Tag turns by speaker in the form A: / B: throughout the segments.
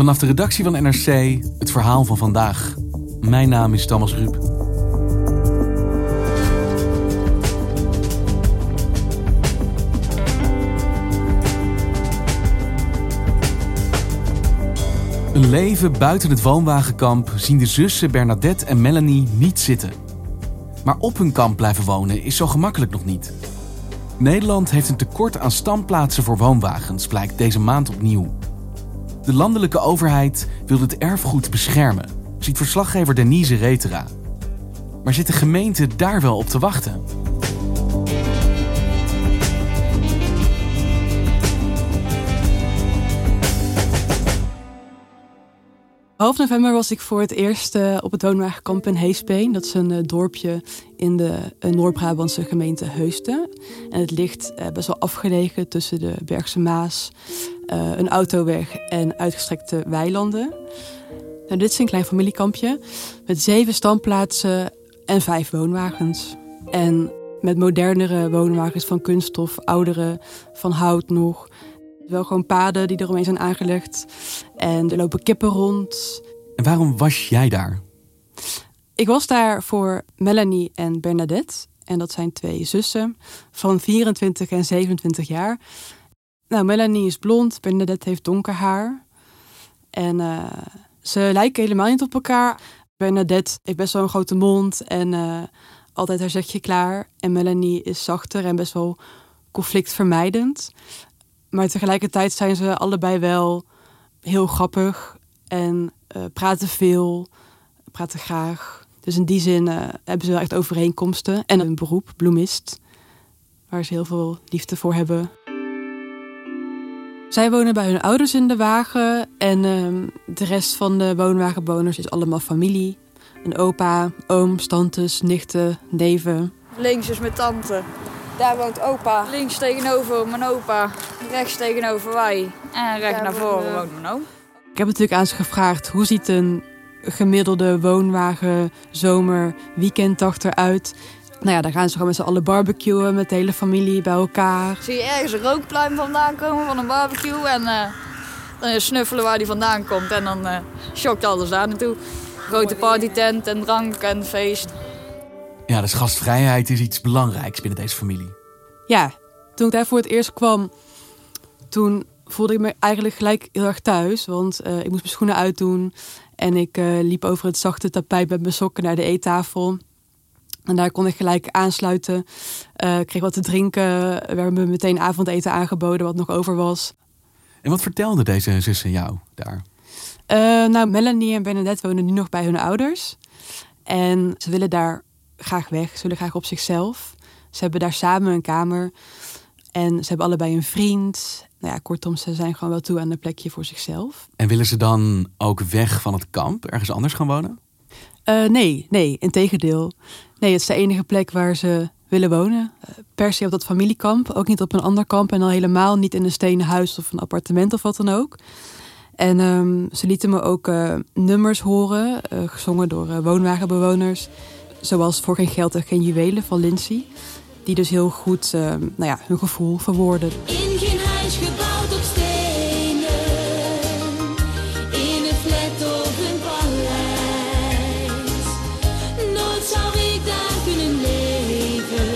A: Vanaf de redactie van NRC het verhaal van vandaag. Mijn naam is Thomas Ruip. Een leven buiten het woonwagenkamp zien de zussen Bernadette en Melanie niet zitten. Maar op hun kamp blijven wonen is zo gemakkelijk nog niet. Nederland heeft een tekort aan standplaatsen voor woonwagens, blijkt deze maand opnieuw. De landelijke overheid wil het erfgoed beschermen, ziet verslaggever Denise Retera. Maar zit de gemeente daar wel op te wachten?
B: Half november was ik voor het eerst uh, op het woonwagenkamp in Heespeen. Dat is een uh, dorpje in de uh, Noord-Brabantse gemeente Heusden. En het ligt best wel afgelegen tussen de Bergse Maas, een autoweg en uitgestrekte weilanden. Nou, dit is een klein familiekampje met zeven standplaatsen en vijf woonwagens. En met modernere woonwagens van kunststof, oudere van hout nog wel gewoon paden die eromheen zijn aangelegd. En er lopen kippen rond.
A: En waarom was jij daar?
B: Ik was daar voor Melanie en Bernadette. En dat zijn twee zussen van 24 en 27 jaar. Nou, Melanie is blond, Bernadette heeft donker haar. En uh, ze lijken helemaal niet op elkaar. Bernadette heeft best wel een grote mond en uh, altijd haar zegje klaar. En Melanie is zachter en best wel conflictvermijdend. Maar tegelijkertijd zijn ze allebei wel heel grappig en uh, praten veel, praten graag. Dus in die zin uh, hebben ze wel echt overeenkomsten. En een beroep, bloemist, waar ze heel veel liefde voor hebben. Zij wonen bij hun ouders in de wagen en uh, de rest van de woonwagenbewoners is allemaal familie. Een opa, ooms, tantes, nichten, neven.
C: Links is mijn tante. Daar woont opa. Links tegenover mijn opa. Rechts tegenover wij. En recht naar voren woont mijn oom.
B: Ik heb natuurlijk aan ze gevraagd hoe ziet een gemiddelde woonwagen zomer weekenddag eruit. Nou ja, daar gaan ze gewoon met z'n allen barbecuen met de hele familie bij elkaar.
C: Zie je ergens een rookpluim vandaan komen van een barbecue en uh, dan snuffelen waar die vandaan komt en dan uh, shockt alles daar naartoe. Grote partytent en drank en feest.
A: Ja, dus gastvrijheid is iets belangrijks binnen deze familie.
B: Ja, toen ik daar voor het eerst kwam, toen voelde ik me eigenlijk gelijk heel erg thuis. Want uh, ik moest mijn schoenen uitdoen en ik uh, liep over het zachte tapijt met mijn sokken naar de eettafel. En daar kon ik gelijk aansluiten. Uh, kreeg wat te drinken. We hebben me meteen avondeten aangeboden, wat nog over was.
A: En wat vertelde deze zussen jou daar?
B: nou, Melanie en Bernadette wonen nu nog bij hun ouders. En ze willen daar graag weg. Ze willen graag op zichzelf. Ze hebben daar samen een kamer. En ze hebben allebei een vriend. Nou ja, kortom, ze zijn gewoon wel toe aan een plekje voor zichzelf.
A: En willen ze dan ook weg van het kamp, ergens anders gaan wonen?
B: Uh, nee, nee, integendeel. Nee, het is de enige plek waar ze willen wonen. Uh, per se op dat familiekamp, ook niet op een ander kamp en al helemaal niet in een stenen huis of een appartement of wat dan ook. En um, ze lieten me ook uh, nummers horen, gezongen door woonwagenbewoners. Zoals Voor geen geld en geen juwelen van Lindsay. Die dus heel goed uh, nou ja, hun gevoel verwoorden.
D: In geen huis gebouwd op stenen. In een flat of een paleis. Nooit zou ik daar kunnen leven.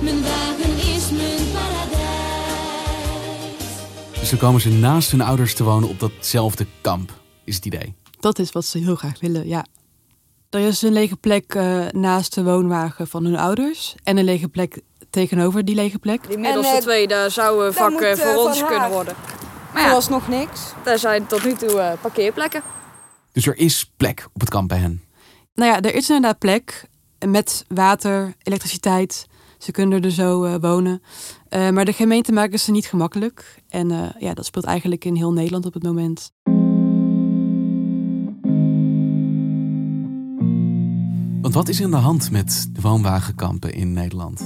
D: Mijn wagen is mijn paradijs.
A: Dus dan komen ze naast hun ouders te wonen op datzelfde kamp, is het idee.
B: Dat is wat ze heel graag willen, ja. Er is een lege plek eh, naast de woonwagen van hun ouders. En een lege plek tegenover die lege plek.
C: Die middelste
E: En, eh,
C: twee, daar zouden vakken
E: moet, eh,
C: voor ons
E: haar.
C: kunnen worden. Maar ja,
E: Vooralsnog niks.
C: daar zijn tot nu toe eh, parkeerplekken.
A: Dus er is plek op het kamp bij hen.
B: Nou ja, er is inderdaad plek met water, elektriciteit. Ze kunnen er zo eh, wonen. Eh, maar de gemeente maakt ze niet gemakkelijk. En eh, ja, dat speelt eigenlijk in heel Nederland op het moment.
A: Wat is er aan de hand met de woonwagenkampen in Nederland?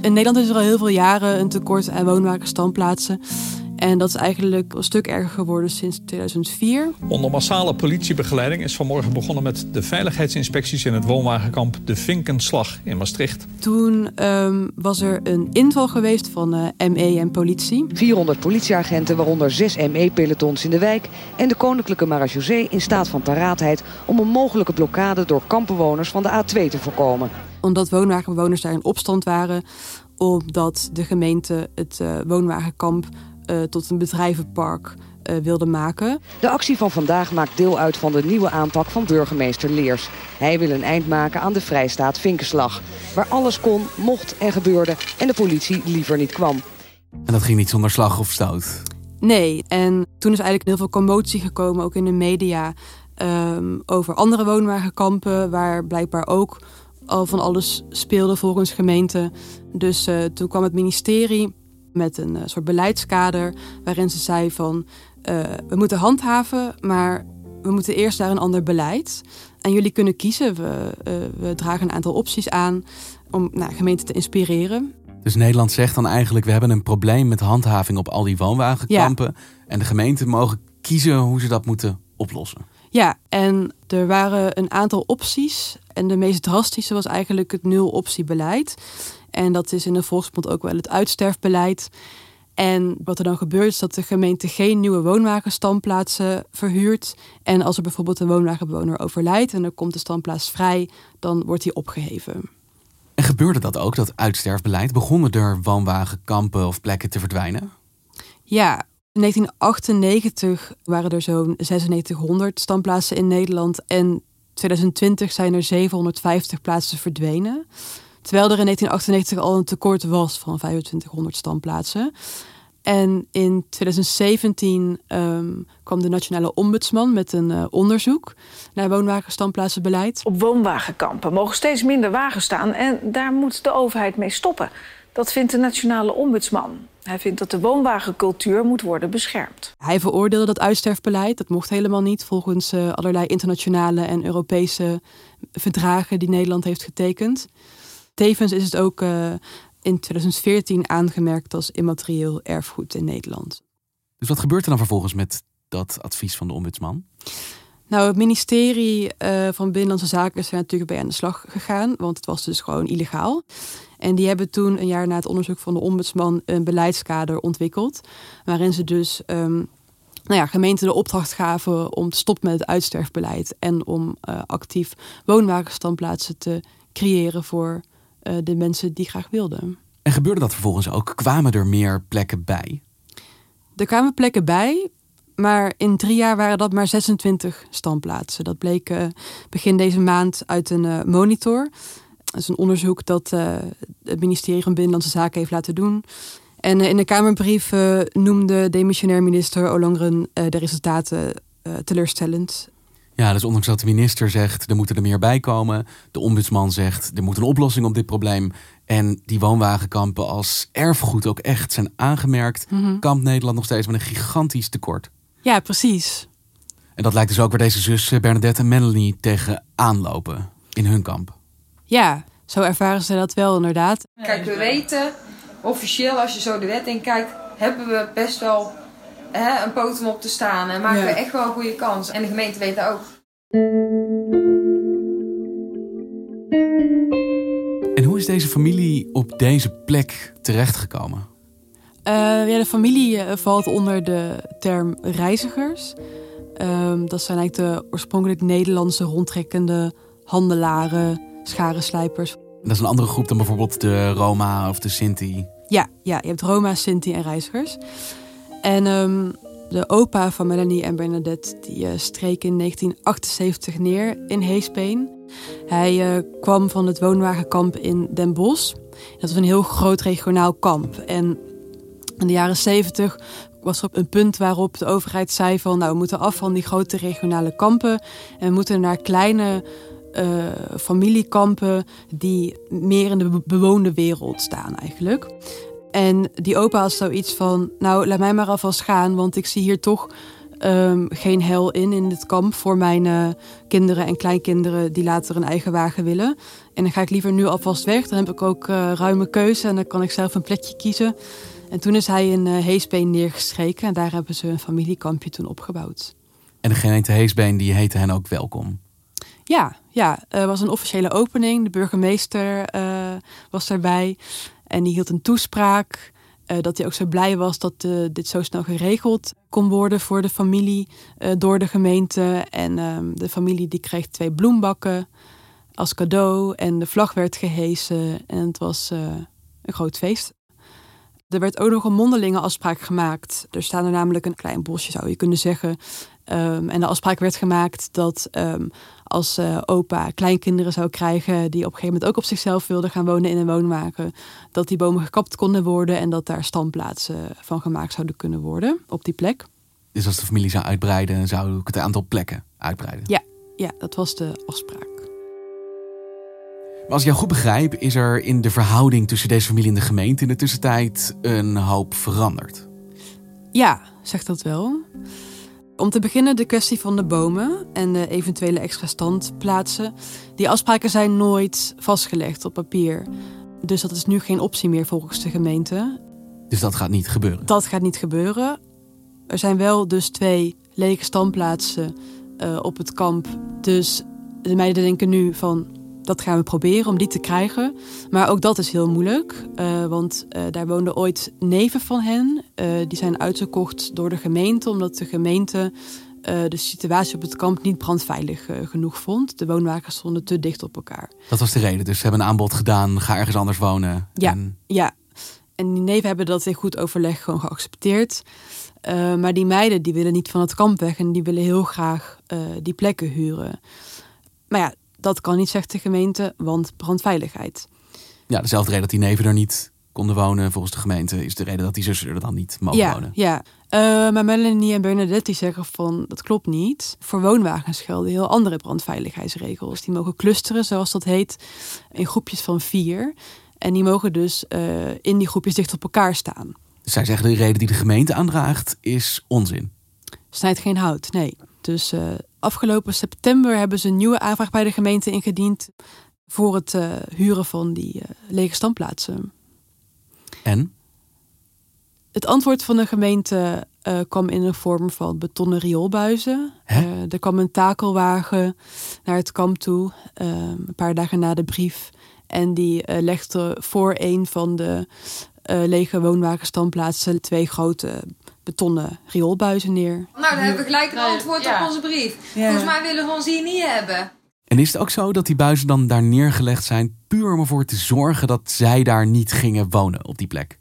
B: In Nederland is er al heel veel jaren een tekort aan woonwagenstandplaatsen. En dat is eigenlijk een stuk erger geworden sinds 2004.
F: Onder massale politiebegeleiding is vanmorgen begonnen met de veiligheidsinspecties in het woonwagenkamp De Vinkenslag in Maastricht.
B: Toen ehm, was er een inval geweest van eh, ME en politie.
G: 400 politieagenten, waaronder 6 ME-pelotons in de wijk... en de Koninklijke Marechaussee in staat van paraatheid... om een mogelijke blokkade door kampbewoners van de A2 te voorkomen.
B: Omdat woonwagenbewoners daar in opstand waren. Omdat de gemeente het eh, woonwagenkamp eh, tot een bedrijvenpark eh, wilde maken.
G: De actie van vandaag maakt deel uit van de nieuwe aanpak van burgemeester Leers. Hij wil een eind maken aan de vrijstaat Vinkenslag... waar alles kon, mocht en gebeurde en de politie liever niet kwam.
A: En dat ging niet zonder slag of stoot.
B: Nee, en toen is eigenlijk heel veel commotie gekomen, ook in de media, ehm, over andere woonwagenkampen, waar blijkbaar ook al van alles speelde volgens gemeente. Dus eh, toen kwam het ministerie met een eh, soort beleidskader, waarin ze zei van, eh, we moeten handhaven, maar we moeten eerst naar een ander beleid. En jullie kunnen kiezen, we, eh, we dragen een aantal opties aan om nou, gemeenten te inspireren.
A: Dus Nederland zegt dan eigenlijk, we hebben een probleem met handhaving op al die woonwagenkampen. En de gemeenten mogen kiezen hoe ze dat moeten oplossen.
B: Ja, en er waren een aantal opties. En de meest drastische was eigenlijk het nul-optiebeleid. En dat is in de Volksmond ook wel het uitsterfbeleid. En wat er dan gebeurt is dat de gemeente geen nieuwe woonwagenstandplaatsen verhuurt. En als er bijvoorbeeld een woonwagenbewoner overlijdt en er komt de standplaats vrij, dan wordt die opgeheven.
A: En gebeurde dat ook, dat uitsterfbeleid? Begonnen er woonwagenkampen of plekken te verdwijnen?
B: Ja, in 1998 waren er zo'n 9600 standplaatsen in Nederland. En 2020 zijn er 750 plaatsen verdwenen. Terwijl er in 1998 al een tekort was van 2500 standplaatsen. En in 2017 ehm, kwam de Nationale Ombudsman met een eh, onderzoek naar woonwagenstandplaatsenbeleid.
H: Op woonwagenkampen mogen steeds minder wagens staan en daar moet de overheid mee stoppen. Dat vindt de Nationale Ombudsman. Hij vindt dat de woonwagencultuur moet worden beschermd.
B: Hij veroordeelde dat uitsterfbeleid. Dat mocht helemaal niet volgens eh, allerlei internationale en Europese verdragen die Nederland heeft getekend. Tevens is het ook eh, in 2014 aangemerkt als immaterieel erfgoed in Nederland.
A: Dus wat gebeurt er dan vervolgens met dat advies van de ombudsman?
B: Nou, het ministerie eh, van Binnenlandse Zaken is er natuurlijk bij aan de slag gegaan, want het was dus gewoon illegaal. En die hebben toen, een jaar na het onderzoek van de ombudsman, een beleidskader ontwikkeld. Waarin ze dus ehm, nou ja, gemeenten de opdracht gaven om te stoppen met het uitsterfbeleid. En om eh, actief woonwagenstandplaatsen te creëren voor eh, de mensen die graag wilden.
A: En gebeurde dat vervolgens ook? Kwamen er meer plekken bij?
B: Er kwamen plekken bij, maar in drie jaar waren dat maar 26 standplaatsen. Dat bleek eh, begin deze maand uit een eh, monitor. Dat is een onderzoek dat het ministerie van Binnenlandse Zaken heeft laten doen. En in de Kamerbrief noemde demissionair minister Ollongren eh, de resultaten teleurstellend.
A: Ja, dus ondanks dat de minister zegt er moeten er meer bij komen, de ombudsman zegt er moet een oplossing op dit probleem en die woonwagenkampen als erfgoed ook echt zijn aangemerkt,
B: Mhm.
A: kampt Nederland nog steeds met een gigantisch tekort.
B: Ja, precies.
A: En dat lijkt dus ook waar deze zussen Bernadette en Melanie tegen aanlopen in hun kamp.
B: Ja, zo ervaren ze dat wel inderdaad.
E: Kijk, we weten, officieel als je zo de wet in kijkt, hebben we best wel hè, een poot om op te staan. En maken
B: Ja.
E: we echt wel een goede kans. En de gemeente weet dat ook.
A: En hoe is deze familie op deze plek terechtgekomen?
B: Eh, ja, de familie eh, valt onder de term reizigers. Ehm, dat zijn eigenlijk de oorspronkelijk Nederlandse rondtrekkende handelaren, scharenslijpers.
A: Dat is een andere groep dan bijvoorbeeld de Roma of de Sinti.
B: Ja, ja, je hebt Roma, Sinti en reizigers. En ehm, de opa van Melanie en Bernadette die eh, streek in 1978 neer in Heesbeen. Hij eh, kwam van het woonwagenkamp in Den Bosch. Dat was een heel groot regionaal kamp. En in de jaren 70 was er een punt waarop de overheid zei van... nou, we moeten af van die grote regionale kampen... en we moeten naar kleine eh, familiekampen die meer in de be- bewoonde wereld staan eigenlijk. En die opa had zoiets van, nou laat mij maar alvast gaan, want ik zie hier toch ehm, geen hel in in dit kamp voor mijn eh, kinderen en kleinkinderen die later een eigen wagen willen. En dan ga ik liever nu alvast weg, dan heb ik ook eh, ruime keuze en dan kan ik zelf een plekje kiezen. En toen is hij in eh Heesbeen neergestreken en daar hebben ze een familiekampje toen opgebouwd.
A: En de gemeente Heesbeen die heette hen ook welkom.
B: Ja, ja, er was een officiële opening. De burgemeester eh, was erbij. En die hield een toespraak. eh, dat hij ook zo blij was dat eh, dit zo snel geregeld kon worden voor de familie door de gemeente. En ehm, de familie die kreeg twee bloembakken als cadeau. En de vlag werd gehesen. En het was een groot feest. Er werd ook nog een mondelinge afspraak gemaakt. Er staan er namelijk een klein bosje, zou je kunnen zeggen. Ehm, en de afspraak werd gemaakt dat ehm, als eh, opa kleinkinderen zou krijgen... die op een gegeven moment ook op zichzelf wilden gaan wonen in een woonwagen... dat die bomen gekapt konden worden en dat daar standplaatsen van gemaakt zouden kunnen worden op die plek.
A: Dus als de familie zou uitbreiden, zou ik het aantal plekken uitbreiden.
B: Ja, ja dat was de afspraak.
A: Maar als ik jou goed begrijp, is er in de verhouding tussen deze familie en de gemeente in de tussentijd een hoop veranderd.
B: Ja, zegt dat wel. Om te beginnen de kwestie van de bomen en de eventuele extra standplaatsen. Die afspraken zijn nooit vastgelegd op papier. Dus dat is nu geen optie meer volgens de gemeente.
A: Dus dat gaat niet gebeuren.
B: Dat gaat niet gebeuren. Er zijn wel dus twee lege standplaatsen eh, op het kamp. Dus de meiden denken nu van dat gaan we proberen om die te krijgen. Maar ook dat is heel moeilijk. eh, want eh, daar woonden ooit neven van hen. Eh, die zijn uitgekocht door de gemeente. Omdat de gemeente de situatie op het kamp niet brandveilig genoeg vond. De woonwagens stonden te dicht op elkaar.
A: Dat was de reden. Dus ze hebben een aanbod gedaan, ga ergens anders wonen.
B: Ja,
A: En
B: ja. En die neven hebben dat in goed overleg gewoon geaccepteerd. Maar die meiden die willen niet van het kamp weg en die willen heel graag die plekken huren. Maar ja, dat kan niet, zegt de gemeente, want brandveiligheid.
A: ja, dezelfde reden dat die neven er niet konden wonen volgens de gemeente... is de reden dat die zussen er dan niet mogen
B: ja,
A: wonen.
B: ja. Eh, maar Melanie en Bernadette die zeggen van dat klopt niet. Voor woonwagens gelden heel andere brandveiligheidsregels. Die mogen clusteren, zoals dat heet, in groepjes van vier. En die mogen dus eh, in die groepjes dicht op elkaar staan.
A: Dus zij zeggen de reden die de gemeente aandraagt is onzin.
B: Snijdt geen hout, nee. Dus eh, afgelopen september hebben ze een nieuwe aanvraag bij de gemeente ingediend voor het eh, huren van die eh, lege standplaatsen.
A: En?
B: Het antwoord van de gemeente eh, kwam in de vorm van betonnen rioolbuizen. Er kwam een takelwagen naar het kamp toe, eh, een paar dagen na de brief. En die legde voor een van de lege woonwagenstandplaatsen twee grote betonnen rioolbuizen neer.
E: Nou, dan hebben we gelijk een antwoord
C: ja.
E: op onze brief.
B: Ja.
E: Volgens mij willen ze ons hier niet hebben.
A: En is het ook zo dat die buizen dan daar neergelegd zijn... puur om ervoor te zorgen dat zij daar niet gingen wonen op die plek?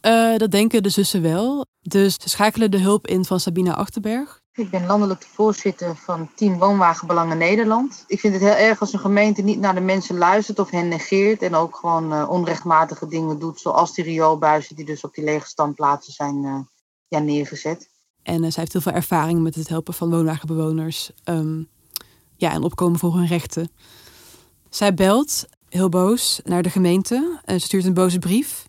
B: Eh, dat denken de zussen wel. Dus ze schakelen de hulp in van Sabine Achterberg.
I: Ik ben landelijk voorzitter van Team Woonwagenbelangen Nederland. Ik vind het heel erg als een gemeente niet naar de mensen luistert of hen negeert. En ook gewoon eh, onrechtmatige dingen doet, zoals die rioolbuizen die dus op die lege standplaatsen zijn eh, ja, neergezet.
B: En eh, zij heeft heel veel ervaring met het helpen van woonwagenbewoners. ehm, ja, en opkomen voor hun rechten. Zij belt, heel boos, naar de gemeente. En stuurt een boze brief.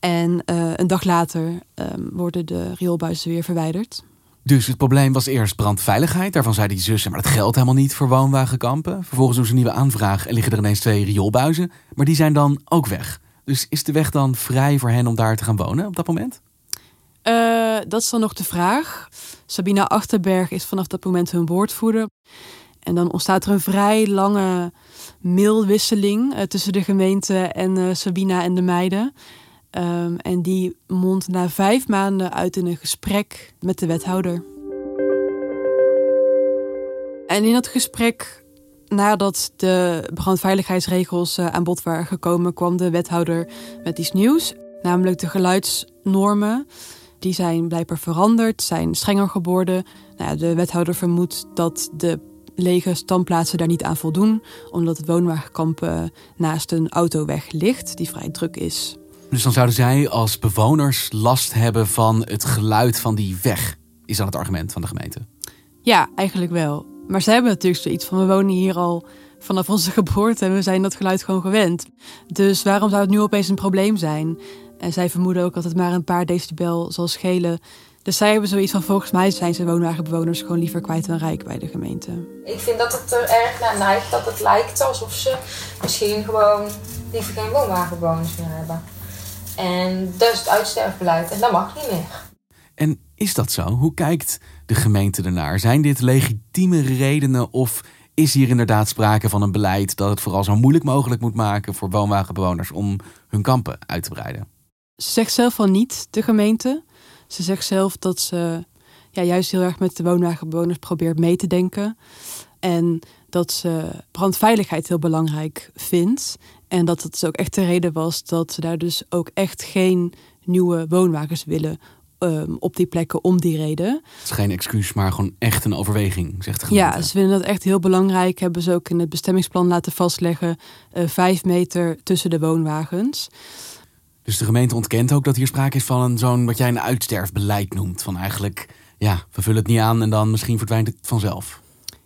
B: En eh, een dag later ehm, worden de rioolbuizen weer verwijderd.
A: Dus het probleem was eerst brandveiligheid. Daarvan zeiden die zussen, maar dat geldt helemaal niet voor woonwagenkampen. Vervolgens doen ze een nieuwe aanvraag en liggen er ineens twee rioolbuizen. Maar die zijn dan ook weg. Dus is de weg dan vrij voor hen om daar te gaan wonen op dat moment?
B: Eh, dat is dan nog de vraag. Sabina Achterberg is vanaf dat moment hun woordvoerder. En dan ontstaat er een vrij lange mailwisseling eh, tussen de gemeente en eh, Sabina en de meiden. Ehm, en die mondt na vijf maanden uit in een gesprek met de wethouder. En in dat gesprek, nadat de brandveiligheidsregels aan bod waren gekomen, kwam de wethouder met iets nieuws. Namelijk de geluidsnormen. Die zijn blijkbaar veranderd, zijn strenger geworden. Nou, ja, de wethouder vermoedt dat de lege standplaatsen daar niet aan voldoen, omdat het woonwagenkamp eh, naast een autoweg ligt die vrij druk is.
A: Dus dan zouden zij als bewoners last hebben van het geluid van die weg, is dan het argument van de gemeente.
B: Ja, eigenlijk wel. Maar zij hebben natuurlijk zoiets van: we wonen hier al vanaf onze geboorte en we zijn dat geluid gewoon gewend. Dus waarom zou het nu opeens een probleem zijn? En zij vermoeden ook dat het maar een paar decibel zal schelen. Dus zij hebben zoiets van: volgens mij zijn ze woonwagenbewoners gewoon liever kwijt dan rijk bij de gemeente.
J: Ik vind dat het er erg naar neigt dat het lijkt alsof ze misschien gewoon liever geen woonwagenbewoners meer hebben. En dat is het uitsterfbeleid en dat mag niet meer.
A: En is dat zo? Hoe kijkt de gemeente ernaar? Zijn dit legitieme redenen of is hier inderdaad sprake van een beleid dat het vooral zo moeilijk mogelijk moet maken voor woonwagenbewoners om hun kampen uit te breiden?
B: Ze zegt zelf van niet, de gemeente. Ze zegt zelf dat ze ja, juist heel erg met de woonwagenbewoners probeert mee te denken. En dat ze brandveiligheid heel belangrijk vindt. En dat het dus ook echt de reden was dat ze daar dus ook echt geen nieuwe woonwagens willen um, op die plekken om die reden.
A: Het is geen excuus, maar gewoon echt een overweging, zegt de gemeente.
B: Ja, ze vinden dat echt heel belangrijk. Hebben ze ook in het bestemmingsplan laten vastleggen. Uh, vijf meter tussen de woonwagens.
A: Dus de gemeente ontkent ook dat hier sprake is van een zo'n wat jij een uitsterfbeleid noemt. Van eigenlijk, ja, we vullen het niet aan en dan misschien verdwijnt het vanzelf.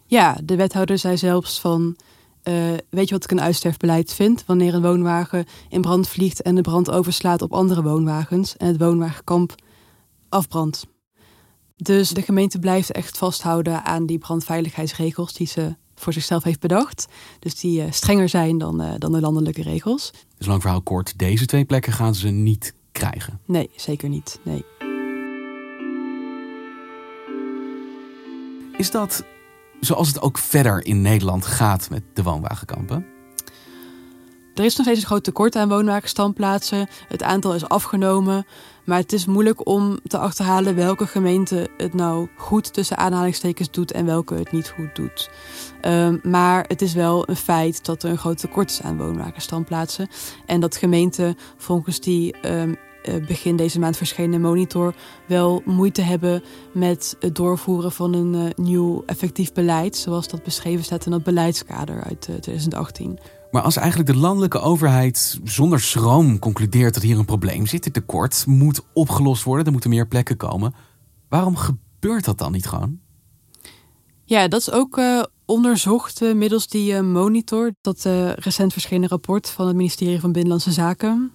B: Ja, de wethouder zei zelfs van. Uh, weet je wat ik een uitsterfbeleid vind? Wanneer een woonwagen in brand vliegt en de brand overslaat op andere woonwagens en het woonwagenkamp afbrandt. Dus de gemeente blijft echt vasthouden aan die brandveiligheidsregels die ze voor zichzelf heeft bedacht. Dus die uh, strenger zijn dan, uh, dan de landelijke regels.
A: Dus lang verhaal kort, deze twee plekken gaan ze niet krijgen?
B: Nee, zeker niet. Nee.
A: Is dat zoals het ook verder in Nederland gaat met de woonwagenkampen?
B: Er is nog steeds een groot tekort aan woonwagenstandplaatsen. Het aantal is afgenomen. Maar het is moeilijk om te achterhalen welke gemeente het nou goed tussen aanhalingstekens doet en welke het niet goed doet. Um, maar het is wel een feit dat er een groot tekort is aan woonwagenstandplaatsen. En dat gemeenten volgens die um, begin deze maand verschenen monitor wel moeite hebben met het doorvoeren van een uh, nieuw effectief beleid, zoals dat beschreven staat in het beleidskader uit uh, 2018.
A: Maar als eigenlijk de landelijke overheid zonder schroom concludeert dat hier een probleem zit, het tekort moet opgelost worden, er moeten meer plekken komen, waarom gebeurt dat dan niet gewoon?
B: Ja, dat is ook uh, onderzocht uh, middels die uh, monitor, dat recent verschenen rapport van het ministerie van Binnenlandse Zaken.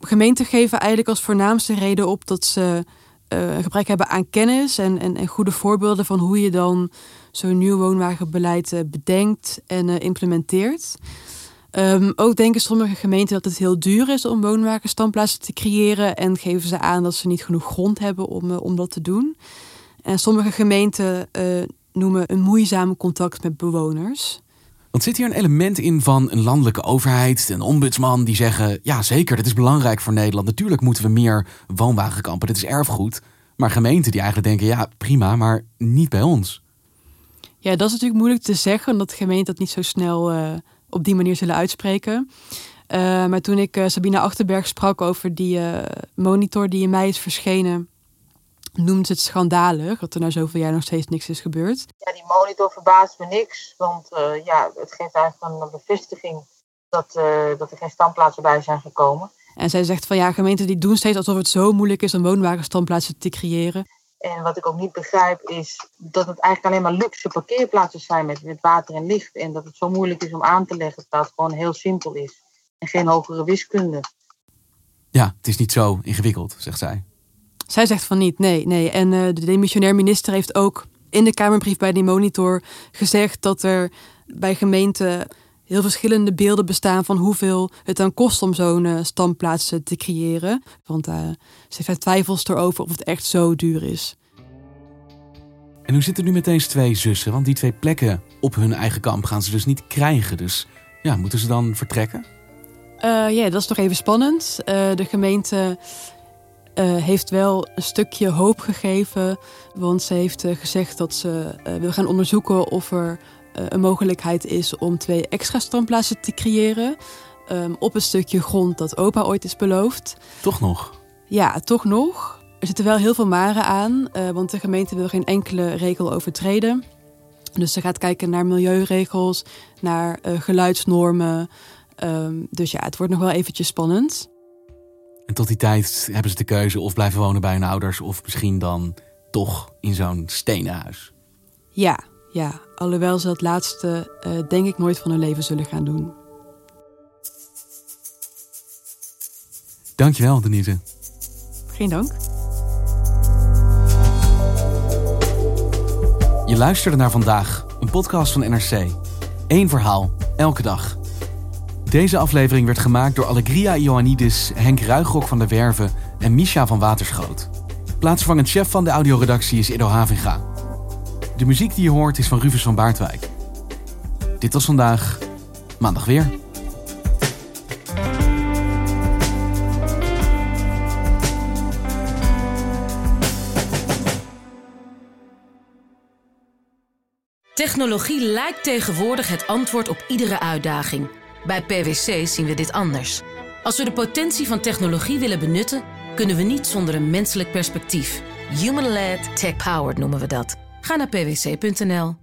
B: Gemeenten geven eigenlijk als voornaamste reden op dat ze een gebrek hebben aan kennis en, en, en, goede voorbeelden van hoe je dan zo'n nieuw woonwagenbeleid bedenkt en implementeert. Um, ook denken sommige gemeenten dat het heel duur is om woonwagenstandplaatsen te creëren en geven ze aan dat ze niet genoeg grond hebben om, uh, om dat te doen. En sommige gemeenten uh, noemen een moeizame contact met bewoners.
A: Want zit hier een element in van een landelijke overheid, een ombudsman die zeggen: ja, zeker, dat is belangrijk voor Nederland. Natuurlijk moeten we meer woonwagenkampen, dit is erfgoed. Maar gemeenten die eigenlijk denken: ja, prima, maar niet bij ons.
B: Ja, dat is natuurlijk moeilijk te zeggen, omdat gemeenten dat niet zo snel uh, op die manier zullen uitspreken. Uh, maar toen ik uh, Sabine Achterberg sprak over die uh, monitor die in mei is verschenen, noemde ze het schandalig dat er na zoveel jaar nog steeds niks is gebeurd.
I: Ja, die monitor verbaast me niks, want ja, het geeft eigenlijk een bevestiging dat, dat er geen standplaatsen bij zijn gekomen.
B: En zij zegt van ja, gemeenten die doen steeds alsof het zo moeilijk is om woonwagenstandplaatsen te creëren.
I: En wat ik ook niet begrijp is dat het eigenlijk alleen maar luxe parkeerplaatsen zijn met, met water en licht. En dat het zo moeilijk is om aan te leggen dat het gewoon heel simpel is. En geen hogere wiskunde.
A: Ja, het is niet zo ingewikkeld, zegt zij.
B: Zij zegt van niet, nee, nee. En uh, de demissionair minister heeft ook in de Kamerbrief bij die monitor gezegd dat er bij gemeenten heel verschillende beelden bestaan van hoeveel het dan kost om zo'n uh, standplaats te creëren. Want uh, ze heeft twijfels erover of het echt zo duur is.
A: En hoe zit het nu met deze twee zussen? Want die twee plekken op hun eigen kamp gaan ze dus niet krijgen. Dus ja, moeten ze dan vertrekken?
B: Uh, ja, dat is nog even spannend. de gemeente heeft wel een stukje hoop gegeven. Want ze heeft gezegd dat ze wil gaan onderzoeken of er een mogelijkheid is om twee extra standplaatsen te creëren. Um, op een stukje grond dat opa ooit is beloofd.
A: Toch nog?
B: Ja, toch nog. Er zitten wel heel veel maren aan, uh, want de gemeente wil geen enkele regel overtreden. Dus ze gaat kijken naar milieuregels, naar eh, geluidsnormen. Ehm, dus ja, het wordt nog wel eventjes spannend.
A: En tot die tijd hebben ze de keuze of blijven wonen bij hun ouders... of misschien dan toch in zo'n stenen huis.
B: Ja, ja. Alhoewel ze dat laatste eh, denk ik nooit van hun leven zullen gaan doen.
A: Dankjewel, Denise.
B: Geen dank.
A: Je luisterde naar vandaag, een podcast van NRC. Eén verhaal, elke dag. Deze aflevering werd gemaakt door Allegria Ioannidis, Henk Ruigrok van der Werven en Misha van Waterschoot. Plaatsvervangend chef van de audioredactie is Edo Havinga. De muziek die je hoort is van Rufus van Baardwijk. Dit was vandaag, maandag weer.
K: Technologie lijkt tegenwoordig het antwoord op iedere uitdaging. Bij PwC zien we dit anders. Als we de potentie van technologie willen benutten, kunnen we niet zonder een menselijk perspectief. Human-led, tech-powered noemen we dat. Ga naar pwc.nl.